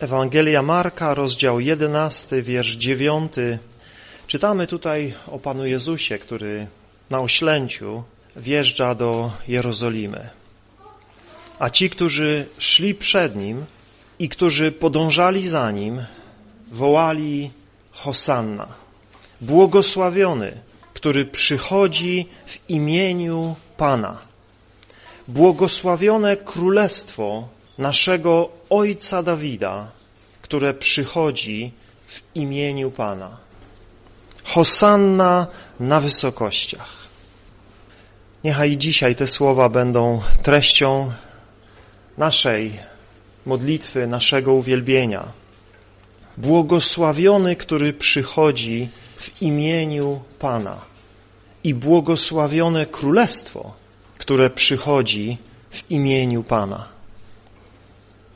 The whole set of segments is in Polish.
Ewangelia Marka, rozdział 11, wiersz 9. Czytamy tutaj o Panu Jezusie, który na oślęciu wjeżdża do Jerozolimy. A ci, którzy szli przed Nim i którzy podążali za Nim, wołali Hosanna. Błogosławiony, który przychodzi w imieniu Pana. Błogosławione królestwo naszego Ojca Dawida, które przychodzi w imieniu Pana. Hosanna na wysokościach. Niechaj dzisiaj te słowa będą treścią naszej modlitwy, naszego uwielbienia. Błogosławiony, który przychodzi w imieniu Pana i błogosławione królestwo, które przychodzi w imieniu Pana.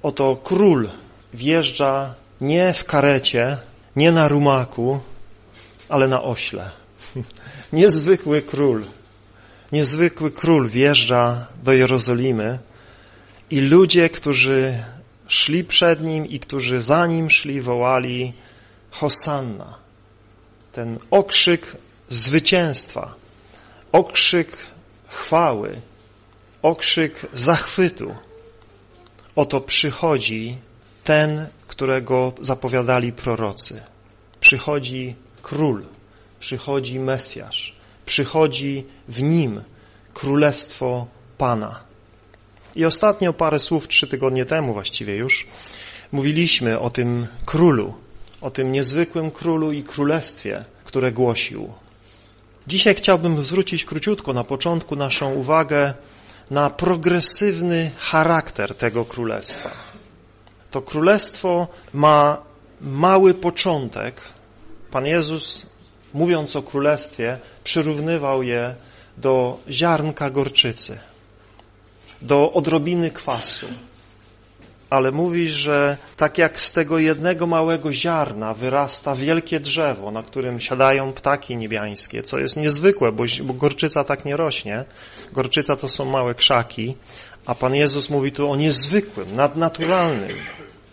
Oto król wjeżdża nie w karecie, nie na rumaku, ale na ośle. Niezwykły król, niezwykły król wjeżdża do Jerozolimy i ludzie, którzy szli przed nim i którzy za nim szli, wołali Hosanna. Ten okrzyk zwycięstwa, okrzyk chwały, okrzyk zachwytu. Oto przychodzi ten, którego zapowiadali prorocy. Przychodzi król, przychodzi Mesjasz, przychodzi w nim królestwo Pana. I ostatnio parę słów, trzy tygodnie temu właściwie już, mówiliśmy o tym królu, o tym niezwykłym królu i królestwie, które głosił. Dzisiaj chciałbym zwrócić króciutko na początku naszą uwagę na progresywny charakter tego królestwa. To królestwo ma mały początek. Pan Jezus, mówiąc o królestwie, przyrównywał je do ziarnka gorczycy, do odrobiny kwasu. Ale mówi, że tak jak z tego jednego małego ziarna wyrasta wielkie drzewo, na którym siadają ptaki niebiańskie, co jest niezwykłe, bo, bo gorczyca tak nie rośnie. Gorczyca to są małe krzaki, a Pan Jezus mówi tu o niezwykłym, nadnaturalnym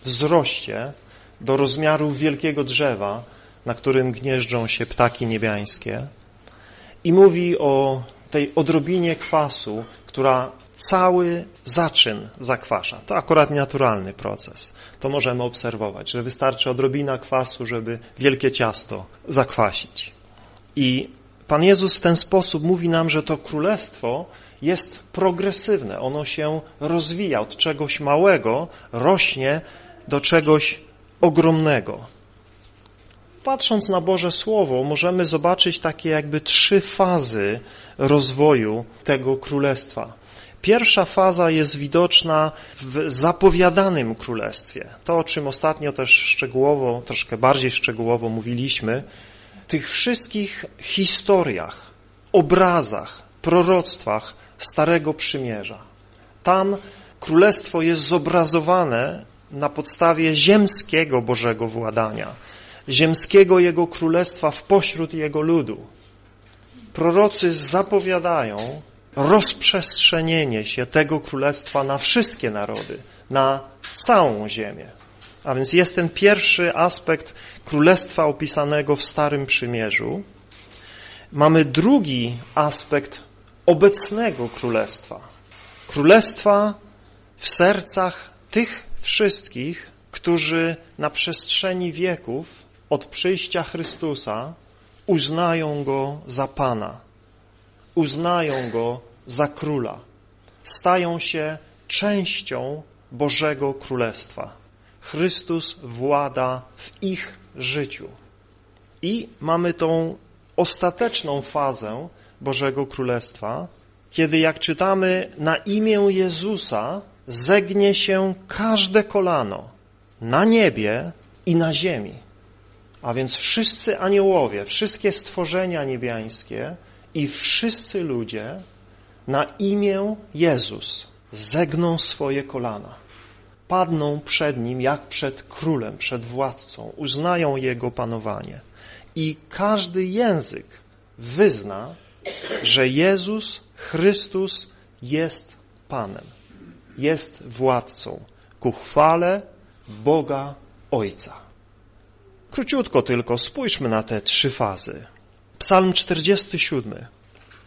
wzroście do rozmiaru wielkiego drzewa, na którym gnieżdżą się ptaki niebiańskie. I mówi o tej odrobinie kwasu, która cały zaczyn zakwasza. To akurat naturalny proces. To możemy obserwować, że wystarczy odrobina kwasu, żeby wielkie ciasto zakwasić. I Pan Jezus w ten sposób mówi nam, że to królestwo jest progresywne. Ono się rozwija od czegoś małego, rośnie do czegoś ogromnego. Patrząc na Boże Słowo, możemy zobaczyć takie jakby trzy fazy rozwoju tego królestwa. Pierwsza faza jest widoczna w zapowiadanym królestwie. To, o czym ostatnio też szczegółowo, troszkę bardziej szczegółowo mówiliśmy, tych wszystkich historiach, obrazach, proroctwach Starego Przymierza. Tam królestwo jest zobrazowane na podstawie ziemskiego Bożego władania, ziemskiego Jego królestwa w pośród Jego ludu. Prorocy zapowiadają rozprzestrzenienie się tego królestwa na wszystkie narody, na całą ziemię. A więc jest ten pierwszy aspekt królestwa opisanego w Starym Przymierzu. Mamy drugi aspekt obecnego królestwa. Królestwa w sercach tych wszystkich, którzy na przestrzeni wieków od przyjścia Chrystusa uznają Go za Pana, uznają Go za Króla, stają się częścią Bożego Królestwa. Chrystus włada w ich życiu. I mamy tą ostateczną fazę Bożego Królestwa, kiedy jak czytamy na imię Jezusa zegnie się każde kolano na niebie i na ziemi. A więc wszyscy aniołowie, wszystkie stworzenia niebiańskie i wszyscy ludzie na imię Jezus zegną swoje kolana. Padną przed Nim jak przed królem, przed władcą, uznają Jego panowanie. I każdy język wyzna, że Jezus Chrystus jest Panem, jest władcą ku chwale, Boga Ojca. Króciutko tylko spójrzmy na te trzy fazy. Psalm 47.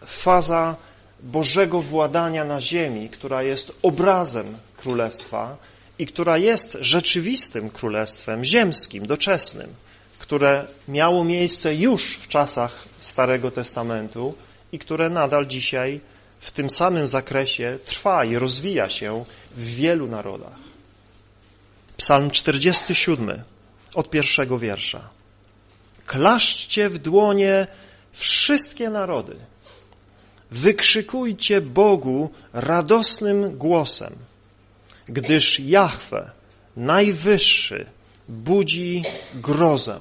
Faza Bożego władania na ziemi, która jest obrazem królestwa i która jest rzeczywistym królestwem ziemskim, doczesnym, które miało miejsce już w czasach Starego Testamentu i które nadal dzisiaj w tym samym zakresie trwa i rozwija się w wielu narodach. Psalm 47 od pierwszego wiersza. Klaszczcie w dłonie wszystkie narody. Wykrzykujcie Bogu radosnym głosem, gdyż Jahwe, najwyższy, budzi grozę.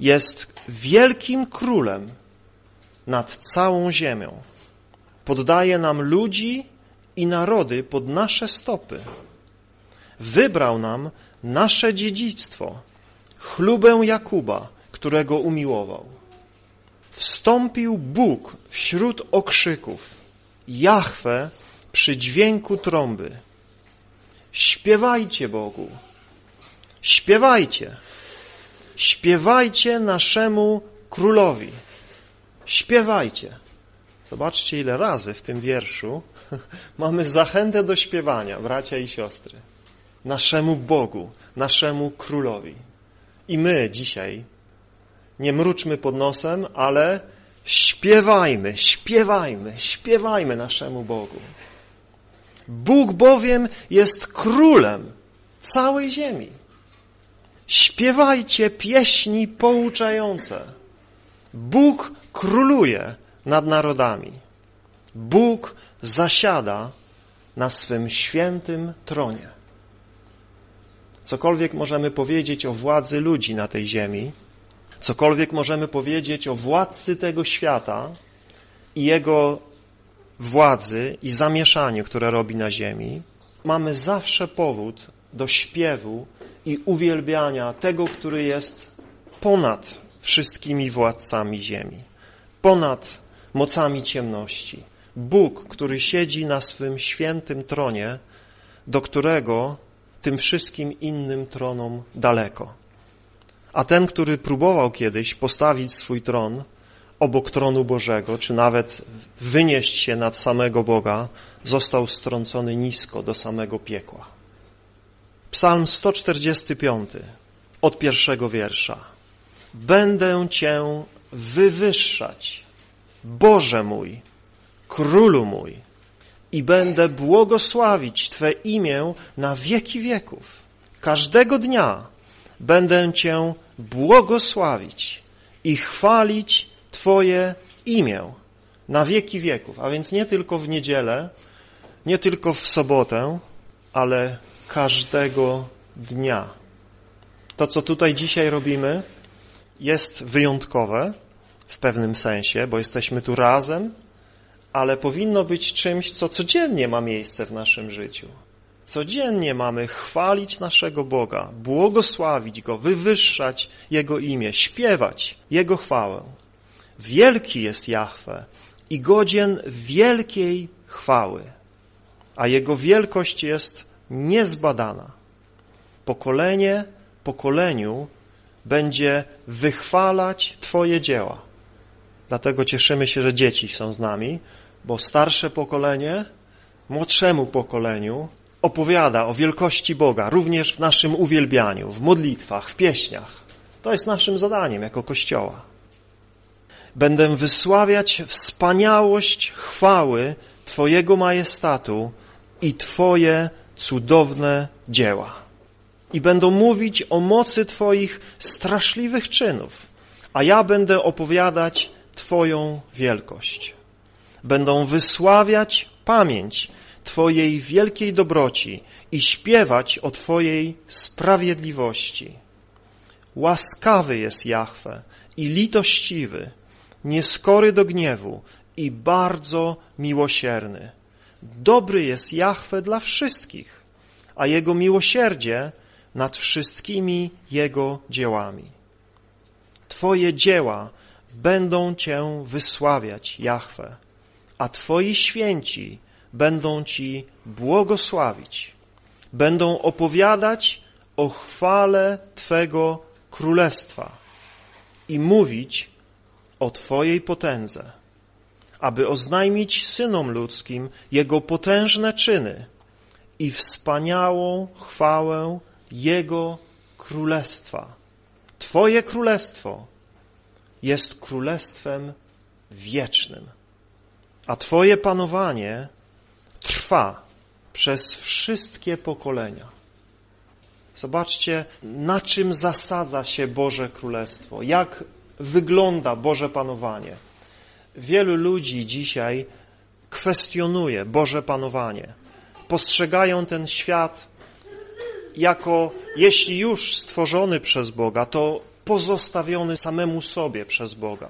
Jest wielkim królem nad całą ziemią. Poddaje nam ludzi i narody pod nasze stopy. Wybrał nam nasze dziedzictwo, chlubę Jakuba, którego umiłował. Wstąpił Bóg wśród okrzyków, Jahwe przy dźwięku trąby. Śpiewajcie Bogu, śpiewajcie, śpiewajcie naszemu królowi, śpiewajcie. Zobaczcie, ile razy w tym wierszu mamy zachętę do śpiewania, bracia i siostry. Naszemu Bogu, naszemu królowi. I my dzisiaj nie mruczmy pod nosem, ale śpiewajmy, śpiewajmy, śpiewajmy naszemu Bogu. Bóg bowiem jest królem całej ziemi. Śpiewajcie pieśni pouczające. Bóg króluje nad narodami. Bóg zasiada na swym świętym tronie. Cokolwiek możemy powiedzieć o władzy ludzi na tej ziemi, cokolwiek możemy powiedzieć o władcy tego świata i jego władzy i zamieszaniu, które robi na ziemi, mamy zawsze powód do śpiewu i uwielbiania tego, który jest ponad wszystkimi władcami ziemi, ponad mocami ciemności. Bóg, który siedzi na swym świętym tronie, do którego tym wszystkim innym tronom daleko. A ten, który próbował kiedyś postawić swój tron obok tronu Bożego, czy nawet wynieść się nad samego Boga, został strącony nisko do samego piekła. Psalm 145 od pierwszego wiersza. Będę Cię wywyższać, Boże mój, Królu mój, i będę błogosławić Twe imię na wieki wieków. Każdego dnia będę Cię błogosławić i chwalić Twoje imię na wieki wieków. A więc nie tylko w niedzielę, nie tylko w sobotę, ale każdego dnia. To, co tutaj dzisiaj robimy, jest wyjątkowe w pewnym sensie, bo jesteśmy tu razem, ale powinno być czymś, co codziennie ma miejsce w naszym życiu. Codziennie mamy chwalić naszego Boga, błogosławić Go, wywyższać Jego imię, śpiewać Jego chwałę. Wielki jest Jahwe i godzien wielkiej chwały, a Jego wielkość jest niezbadana. Pokolenie pokoleniu będzie wychwalać Twoje dzieła. Dlatego cieszymy się, że dzieci są z nami, bo starsze pokolenie młodszemu pokoleniu opowiada o wielkości Boga, również w naszym uwielbianiu, w modlitwach, w pieśniach. To jest naszym zadaniem jako Kościoła. Będę wysławiać wspaniałość chwały Twojego majestatu i Twoje cudowne dzieła. I będą mówić o mocy Twoich straszliwych czynów, a ja będę opowiadać Twoją wielkość. Będą wysławiać pamięć Twojej wielkiej dobroci i śpiewać o Twojej sprawiedliwości. Łaskawy jest Jahwe i litościwy, nieskory do gniewu i bardzo miłosierny. Dobry jest Jahwe dla wszystkich, a Jego miłosierdzie nad wszystkimi Jego dziełami. Twoje dzieła będą Cię wysławiać, Jahwe, a Twoi święci będą Ci błogosławić. Będą opowiadać o chwale Twego królestwa i mówić o Twojej potędze, aby oznajmić synom ludzkim Jego potężne czyny i wspaniałą chwałę Jego królestwa. Twoje królestwo jest królestwem wiecznym, a Twoje panowanie trwa przez wszystkie pokolenia. Zobaczcie, na czym zasadza się Boże Królestwo, jak wygląda Boże Panowanie. Wielu ludzi dzisiaj kwestionuje Boże Panowanie. Postrzegają ten świat jako, jeśli już stworzony przez Boga, to pozostawiony samemu sobie przez Boga.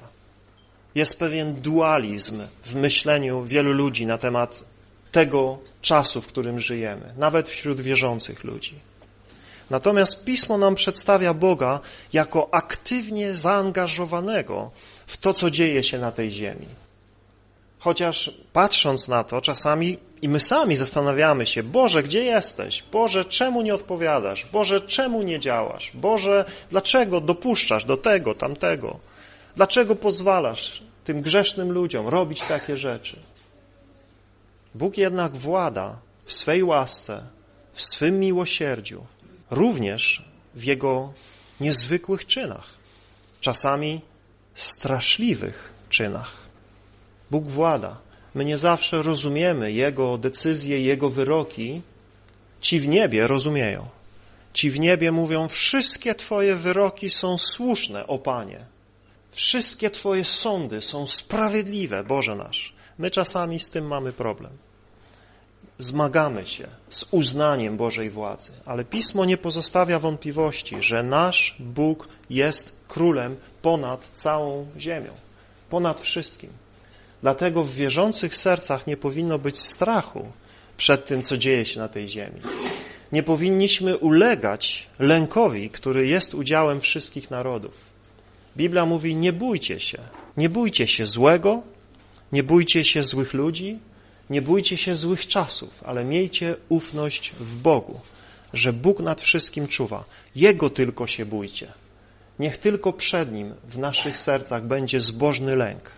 Jest pewien dualizm w myśleniu wielu ludzi na temat tego czasu, w którym żyjemy, nawet wśród wierzących ludzi. Natomiast Pismo nam przedstawia Boga jako aktywnie zaangażowanego w to, co dzieje się na tej ziemi. Chociaż patrząc na to, czasami i my sami zastanawiamy się, Boże, gdzie jesteś? Boże, czemu nie odpowiadasz? Boże, czemu nie działasz? Boże, dlaczego dopuszczasz do tego, tamtego? Dlaczego pozwalasz tym grzesznym ludziom robić takie rzeczy? Bóg jednak włada w swej łasce, w swym miłosierdziu, również w Jego niezwykłych czynach, czasami straszliwych czynach. Bóg włada. My nie zawsze rozumiemy Jego decyzje, Jego wyroki. Ci w niebie rozumieją. Ci w niebie mówią, wszystkie Twoje wyroki są słuszne, o Panie. Wszystkie Twoje sądy są sprawiedliwe, Boże nasz. My czasami z tym mamy problem zmagamy się z uznaniem Bożej władzy, ale Pismo nie pozostawia wątpliwości, że nasz Bóg jest królem ponad całą ziemią, ponad wszystkim. Dlatego w wierzących sercach nie powinno być strachu przed tym, co dzieje się na tej ziemi. Nie powinniśmy ulegać lękowi, który jest udziałem wszystkich narodów. Biblia mówi, nie bójcie się. Nie bójcie się złego, nie bójcie się złych ludzi, nie bójcie się złych czasów, ale miejcie ufność w Bogu, że Bóg nad wszystkim czuwa. Jego tylko się bójcie. Niech tylko przed Nim w naszych sercach będzie zbożny lęk.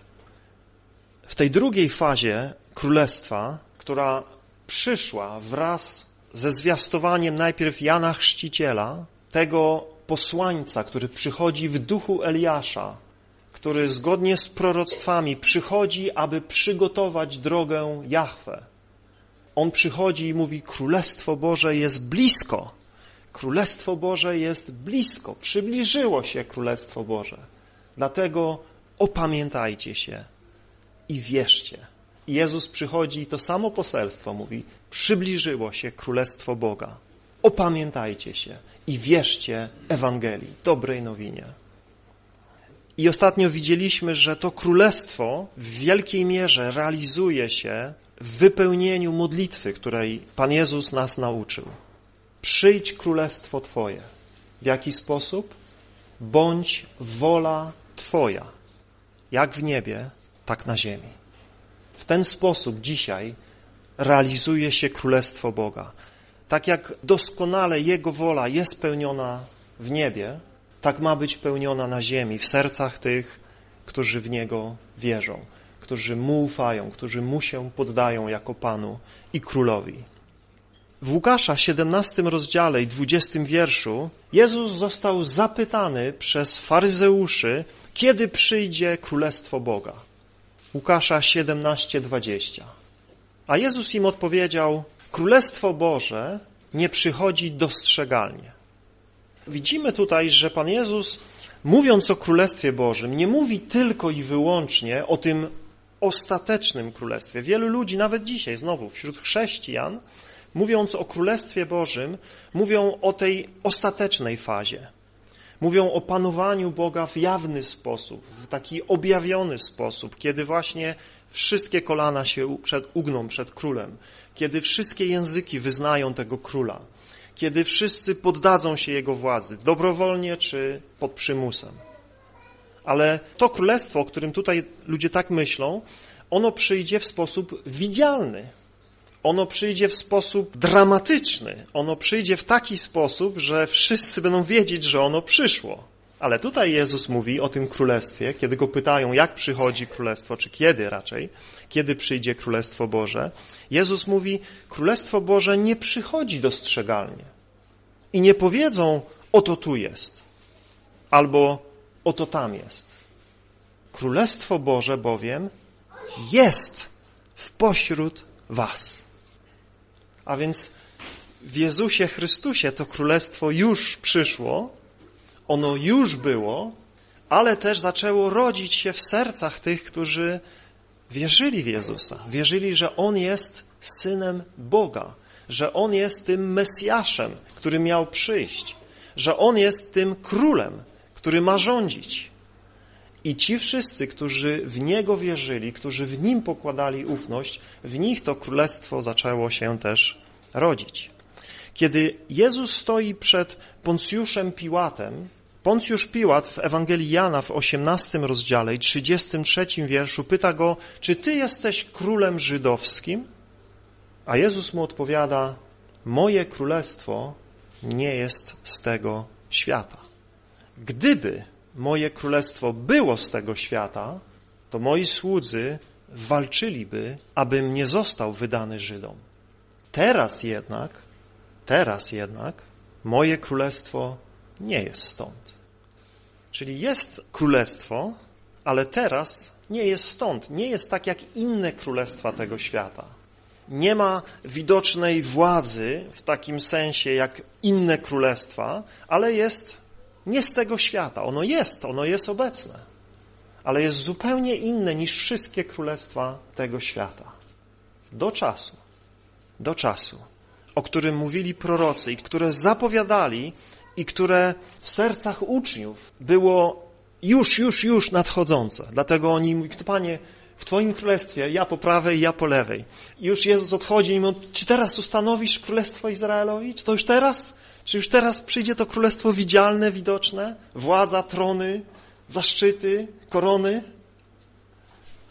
W tej drugiej fazie Królestwa, która przyszła wraz ze zwiastowaniem najpierw Jana Chrzciciela, tego posłańca, który przychodzi w duchu Eliasza, który zgodnie z proroctwami przychodzi, aby przygotować drogę Jahwe. On przychodzi i mówi, Królestwo Boże jest blisko. Królestwo Boże jest blisko. Przybliżyło się Królestwo Boże. Dlatego opamiętajcie się i wierzcie. Jezus przychodzi i to samo poselstwo mówi, przybliżyło się Królestwo Boga. Opamiętajcie się i wierzcie Ewangelii, dobrej nowinie. I ostatnio widzieliśmy, że to królestwo w wielkiej mierze realizuje się w wypełnieniu modlitwy, której Pan Jezus nas nauczył. Przyjdź królestwo Twoje. W jaki sposób? Bądź wola Twoja, jak w niebie, tak na ziemi. W ten sposób dzisiaj realizuje się królestwo Boga. Tak jak doskonale Jego wola jest pełniona w niebie, tak ma być pełniona na ziemi, w sercach tych, którzy w Niego wierzą, którzy Mu ufają, którzy Mu się poddają jako Panu i Królowi. W Łukasza 17 rozdziale i 20 wierszu Jezus został zapytany przez faryzeuszy, kiedy przyjdzie Królestwo Boga. Łukasza 17:20. A Jezus im odpowiedział: Królestwo Boże nie przychodzi dostrzegalnie widzimy tutaj, że Pan Jezus, mówiąc o Królestwie Bożym, nie mówi tylko i wyłącznie o tym ostatecznym Królestwie. Wielu ludzi, nawet dzisiaj, znowu wśród chrześcijan, mówiąc o Królestwie Bożym, mówią o tej ostatecznej fazie. Mówią o panowaniu Boga w jawny sposób, w taki objawiony sposób, kiedy właśnie wszystkie kolana się przed, ugną przed królem, kiedy wszystkie języki wyznają tego króla, kiedy wszyscy poddadzą się Jego władzy, dobrowolnie czy pod przymusem. Ale to królestwo, o którym tutaj ludzie tak myślą, ono przyjdzie w sposób widzialny. ono przyjdzie w sposób dramatyczny. Ono przyjdzie w taki sposób, że wszyscy będą wiedzieć, że ono przyszło. Ale tutaj Jezus mówi o tym królestwie, kiedy go pytają, jak przychodzi królestwo, czy kiedy raczej, kiedy przyjdzie królestwo Boże. Jezus mówi, królestwo Boże nie przychodzi dostrzegalnie. I nie powiedzą, oto tu jest, albo oto tam jest. Królestwo Boże bowiem jest w pośród was. A więc w Jezusie Chrystusie to królestwo już przyszło, ono już było, ale też zaczęło rodzić się w sercach tych, którzy wierzyli w Jezusa. Wierzyli, że On jest Synem Boga, że On jest tym Mesjaszem, który miał przyjść, że On jest tym królem, który ma rządzić. I ci wszyscy, którzy w Niego wierzyli, którzy w Nim pokładali ufność, w nich to królestwo zaczęło się też rodzić. Kiedy Jezus stoi przed Poncjuszem Piłatem, Poncjusz Piłat w Ewangelii Jana w 18 rozdziale i 33 wierszu pyta go, czy ty jesteś królem żydowskim? A Jezus mu odpowiada, moje królestwo nie jest z tego świata. Gdyby moje królestwo było z tego świata, to moi słudzy walczyliby, abym nie został wydany Żydom. Teraz jednak, teraz jednak moje królestwo nie jest stąd. Czyli jest królestwo, ale teraz nie jest stąd. Nie jest tak jak inne królestwa tego świata. Nie ma widocznej władzy w takim sensie jak inne królestwa, ale jest nie z tego świata. Ono jest, ono jest obecne, ale jest zupełnie inne niż wszystkie królestwa tego świata. Do czasu, do czasu, o którym mówili prorocy i które zapowiadali i które w sercach uczniów było już, już, już nadchodzące. Dlatego oni mówią, Panie, w Twoim królestwie, ja po prawej, ja po lewej. I już Jezus odchodzi i mówi, czy teraz ustanowisz królestwo Izraelowi? Czy to już teraz? Czy już teraz przyjdzie to królestwo widzialne, widoczne? Władza, trony, zaszczyty, korony?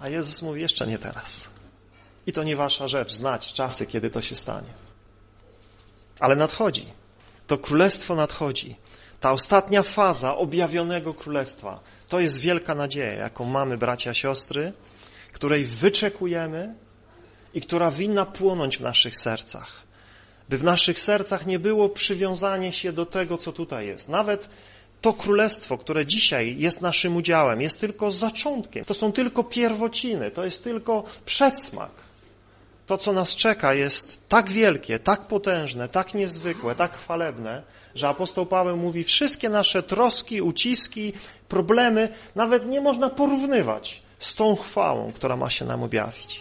A Jezus mówi, jeszcze nie teraz. I to nie wasza rzecz, znać czasy, kiedy to się stanie. Ale nadchodzi. To królestwo nadchodzi. Ta ostatnia faza objawionego królestwa, to jest wielka nadzieja, jaką mamy, bracia, siostry, której wyczekujemy i która winna płonąć w naszych sercach. By w naszych sercach nie było przywiązanie się do tego, co tutaj jest. Nawet to królestwo, które dzisiaj jest naszym udziałem, jest tylko zaczątkiem. To są tylko pierwociny, to jest tylko przedsmak. To, co nas czeka, jest tak wielkie, tak potężne, tak niezwykłe, tak chwalebne, że apostoł Paweł mówi, wszystkie nasze troski, uciski, problemy nawet nie można porównywać z tą chwałą, która ma się nam objawić.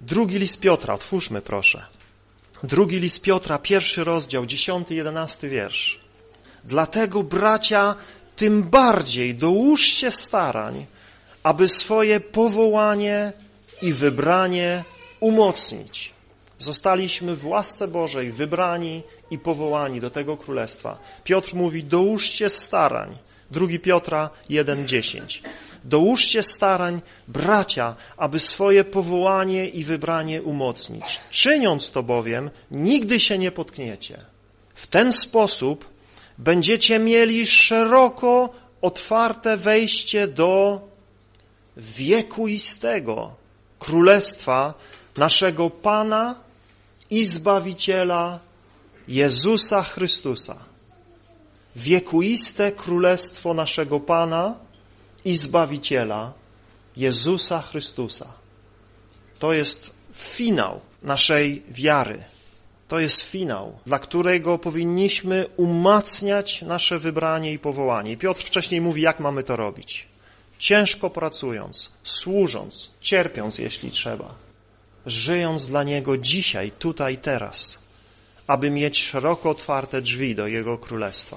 Drugi list Piotra, otwórzmy proszę. Drugi list Piotra, pierwszy rozdział, dziesiąty, jedenasty wiersz. Dlatego, bracia, tym bardziej dołóżcie starań, aby swoje powołanie i wybranie umocnić. Zostaliśmy w łasce Bożej wybrani i powołani do tego królestwa. Piotr mówi, dołóżcie starań. Drugi Piotra 1,10. Dołóżcie starań, bracia, aby swoje powołanie i wybranie umocnić. Czyniąc to bowiem, nigdy się nie potkniecie. W ten sposób będziecie mieli szeroko otwarte wejście do wiekuistego królestwa naszego Pana i Zbawiciela Jezusa Chrystusa. Wiekuiste królestwo naszego Pana i Zbawiciela Jezusa Chrystusa. To jest finał naszej wiary. To jest finał, dla którego powinniśmy umacniać nasze wybranie i powołanie. Piotr wcześniej mówi, jak mamy to robić. Ciężko pracując, służąc, cierpiąc, jeśli trzeba, żyjąc dla Niego dzisiaj, tutaj, teraz, aby mieć szeroko otwarte drzwi do Jego Królestwa.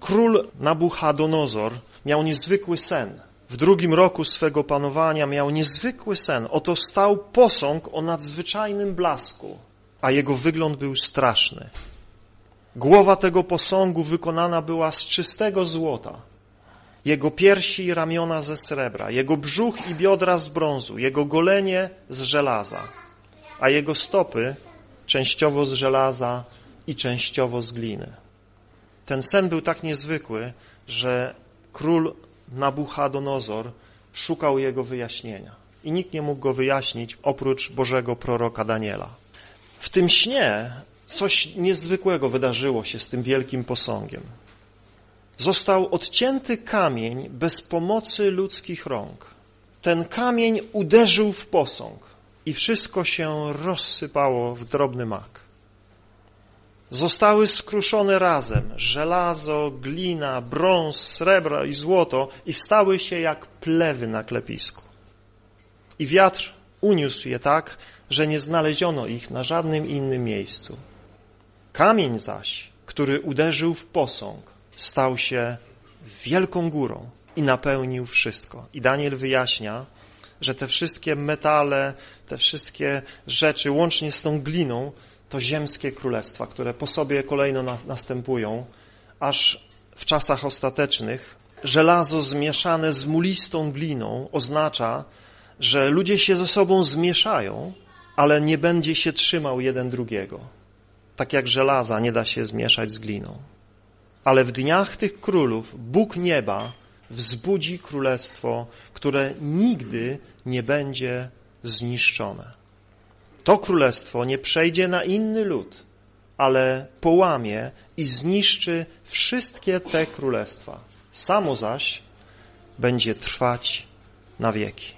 Król Nabuchadonozor miał niezwykły sen. W drugim roku swego panowania miał niezwykły sen. Oto stał posąg o nadzwyczajnym blasku, a jego wygląd był straszny. Głowa tego posągu wykonana była z czystego złota, jego piersi i ramiona ze srebra, jego brzuch i biodra z brązu, jego golenie z żelaza. a jego stopy częściowo z żelaza i częściowo z gliny. Ten sen był tak niezwykły, że król Nabuchadonozor szukał jego wyjaśnienia i nikt nie mógł go wyjaśnić oprócz Bożego proroka Daniela. W tym śnie coś niezwykłego wydarzyło się z tym wielkim posągiem. Został odcięty kamień bez pomocy ludzkich rąk. Ten kamień uderzył w posąg i wszystko się rozsypało w drobny mak. Zostały skruszone razem żelazo, glina, brąz, srebro i złoto i stały się jak plewy na klepisku. I wiatr uniósł je tak, że nie znaleziono ich na żadnym innym miejscu. Kamień zaś, który uderzył w posąg, stał się wielką górą i napełnił wszystko. I Daniel wyjaśnia, że te wszystkie metale, te wszystkie rzeczy, łącznie z tą gliną, to ziemskie królestwa, które po sobie kolejno na, następują, aż w czasach ostatecznych żelazo zmieszane z mulistą gliną oznacza, że ludzie się ze sobą zmieszają, ale nie będzie się trzymał jeden drugiego. Tak jak żelaza nie da się zmieszać z gliną. Ale w dniach tych królów Bóg nieba wzbudzi królestwo, które nigdy nie będzie zniszczone. To królestwo nie przejdzie na inny lud, ale połamie i zniszczy wszystkie te królestwa. Samo zaś będzie trwać na wieki.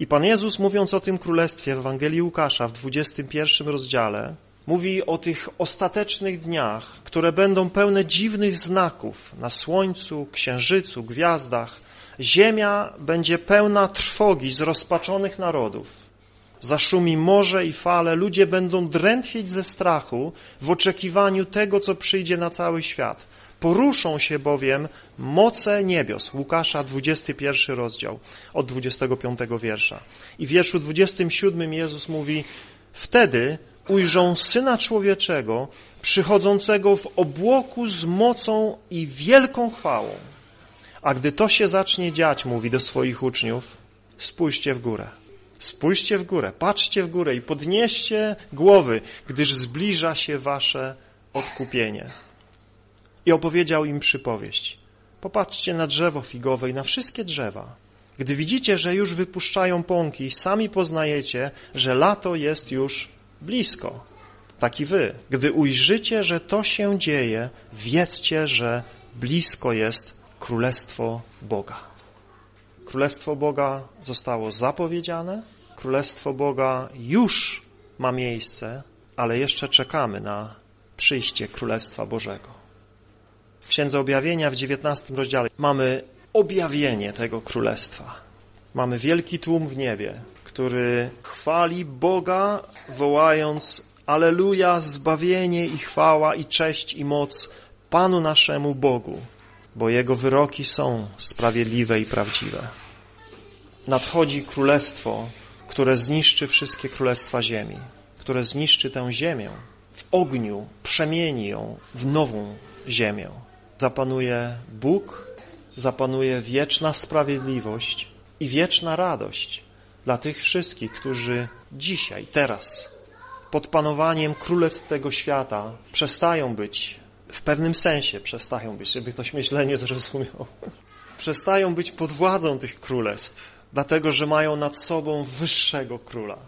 I Pan Jezus, mówiąc o tym królestwie w Ewangelii Łukasza w 21 rozdziale, mówi o tych ostatecznych dniach, które będą pełne dziwnych znaków na słońcu, księżycu, gwiazdach. Ziemia będzie pełna trwogi zrozpaczonych narodów. Zaszumi morze i fale, ludzie będą drętwieć ze strachu w oczekiwaniu tego, co przyjdzie na cały świat. Poruszą się bowiem moce niebios. Łukasza 21 rozdział od 25 wiersza. I w wierszu 27 Jezus mówi, wtedy ujrzą Syna Człowieczego przychodzącego w obłoku z mocą i wielką chwałą. A gdy to się zacznie dziać, mówi do swoich uczniów, spójrzcie w górę. Spójrzcie w górę, patrzcie w górę i podnieście głowy, gdyż zbliża się wasze odkupienie. I opowiedział im przypowieść. Popatrzcie na drzewo figowe i na wszystkie drzewa. Gdy widzicie, że już wypuszczają pąki, sami poznajecie, że lato jest już blisko. Tak i wy. Gdy ujrzycie, że to się dzieje, wiedzcie, że blisko jest Królestwo Boga. Królestwo Boga zostało zapowiedziane, Królestwo Boga już ma miejsce, ale jeszcze czekamy na przyjście Królestwa Bożego. W Księdze Objawienia w XIX rozdziale mamy objawienie tego Królestwa. Mamy wielki tłum w niebie, który chwali Boga, wołając Aleluja, zbawienie i chwała i cześć i moc Panu naszemu Bogu, bo Jego wyroki są sprawiedliwe i prawdziwe. Nadchodzi królestwo, które zniszczy wszystkie królestwa ziemi, które zniszczy tę ziemię w ogniu, przemieni ją w nową ziemię. Zapanuje Bóg, zapanuje wieczna sprawiedliwość i wieczna radość dla tych wszystkich, którzy dzisiaj, teraz, pod panowaniem królestw tego świata przestają być, w pewnym sensie przestają być, żeby ktoś myślenie zrozumiał, przestają być pod władzą tych królestw, dlatego że mają nad sobą wyższego króla.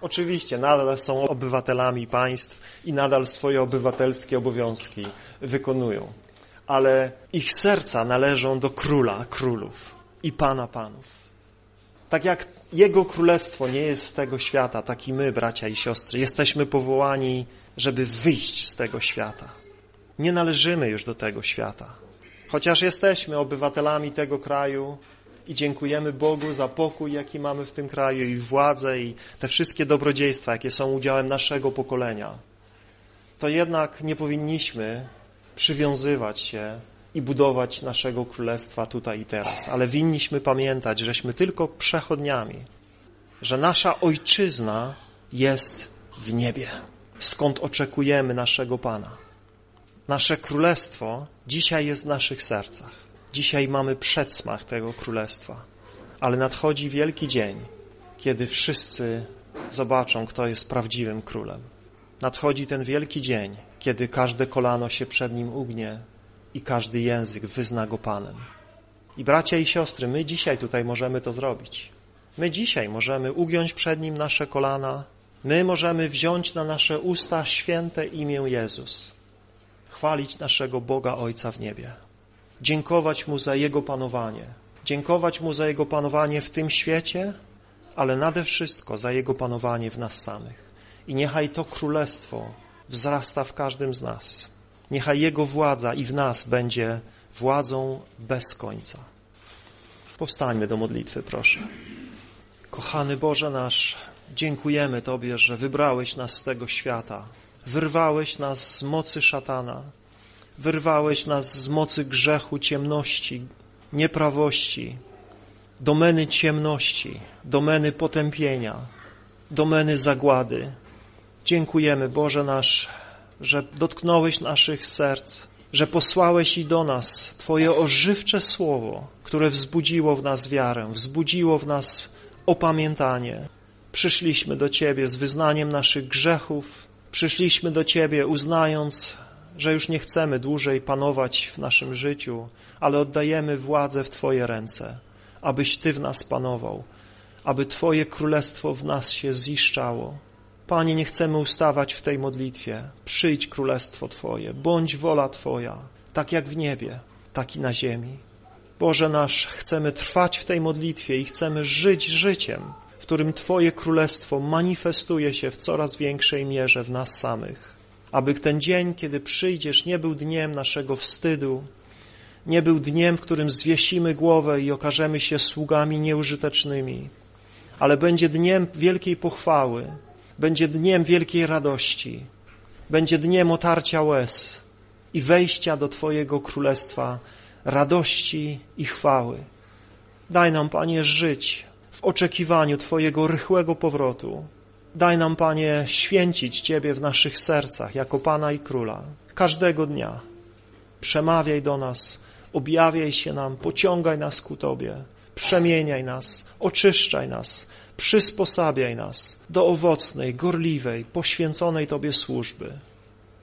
Oczywiście nadal są obywatelami państw i nadal swoje obywatelskie obowiązki wykonują, ale ich serca należą do króla królów i pana panów. Tak jak jego królestwo nie jest z tego świata, tak i my, bracia i siostry, jesteśmy powołani, żeby wyjść z tego świata. Nie należymy już do tego świata. Chociaż jesteśmy obywatelami tego kraju i dziękujemy Bogu za pokój, jaki mamy w tym kraju i władzę i te wszystkie dobrodziejstwa, jakie są udziałem naszego pokolenia, to jednak nie powinniśmy przywiązywać się i budować naszego królestwa tutaj i teraz. Ale winniśmy pamiętać, żeśmy tylko przechodniami, że nasza ojczyzna jest w niebie, skąd oczekujemy naszego Pana. Nasze królestwo dzisiaj jest w naszych sercach. Dzisiaj mamy przedsmach tego królestwa, ale nadchodzi wielki dzień, kiedy wszyscy zobaczą, kto jest prawdziwym królem. Nadchodzi ten wielki dzień, kiedy każde kolano się przed nim ugnie i każdy język wyzna go Panem. I bracia i siostry, my dzisiaj tutaj możemy to zrobić. My dzisiaj możemy ugiąć przed nim nasze kolana, my możemy wziąć na nasze usta święte imię Jezus, chwalić naszego Boga Ojca w niebie, dziękować Mu za Jego panowanie, dziękować Mu za Jego panowanie w tym świecie, ale nade wszystko za Jego panowanie w nas samych. I niechaj to królestwo wzrasta w każdym z nas. Niechaj Jego władza i w nas będzie władzą bez końca. Powstańmy do modlitwy, proszę. Kochany Boże nasz, dziękujemy Tobie, że wybrałeś nas z tego świata. Wyrwałeś nas z mocy szatana. Wyrwałeś nas z mocy grzechu, ciemności, nieprawości, domeny ciemności, domeny potępienia, domeny zagłady. Dziękujemy, Boże nasz, że dotknąłeś naszych serc, że posłałeś i do nas Twoje ożywcze słowo, które wzbudziło w nas wiarę, wzbudziło w nas opamiętanie. Przyszliśmy do Ciebie z wyznaniem naszych grzechów, przyszliśmy do Ciebie uznając, że już nie chcemy dłużej panować w naszym życiu, ale oddajemy władzę w Twoje ręce, abyś Ty w nas panował, aby Twoje królestwo w nas się ziszczało. Panie, nie chcemy ustawać w tej modlitwie. Przyjdź królestwo Twoje, bądź wola Twoja, tak jak w niebie, tak i na ziemi. Boże nasz, chcemy trwać w tej modlitwie i chcemy żyć życiem, w którym Twoje królestwo manifestuje się w coraz większej mierze w nas samych. Aby ten dzień, kiedy przyjdziesz, nie był dniem naszego wstydu, nie był dniem, w którym zwiesimy głowę i okażemy się sługami nieużytecznymi, ale będzie dniem wielkiej pochwały, będzie dniem wielkiej radości, będzie dniem otarcia łez i wejścia do Twojego królestwa radości i chwały. Daj nam, Panie, żyć w oczekiwaniu Twojego rychłego powrotu. Daj nam, Panie, święcić Ciebie w naszych sercach jako Pana i Króla każdego dnia. Przemawiaj do nas, objawiaj się nam, pociągaj nas ku Tobie, przemieniaj nas, oczyszczaj nas, przysposabiaj nas do owocnej, gorliwej, poświęconej Tobie służby.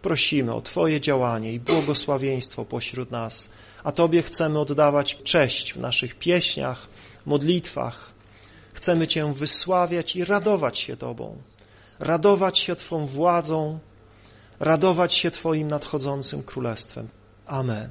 Prosimy o Twoje działanie i błogosławieństwo pośród nas, a Tobie chcemy oddawać cześć w naszych pieśniach, modlitwach. Chcemy Cię wysławiać i radować się Tobą, radować się Twą władzą, radować się Twoim nadchodzącym królestwem. Amen.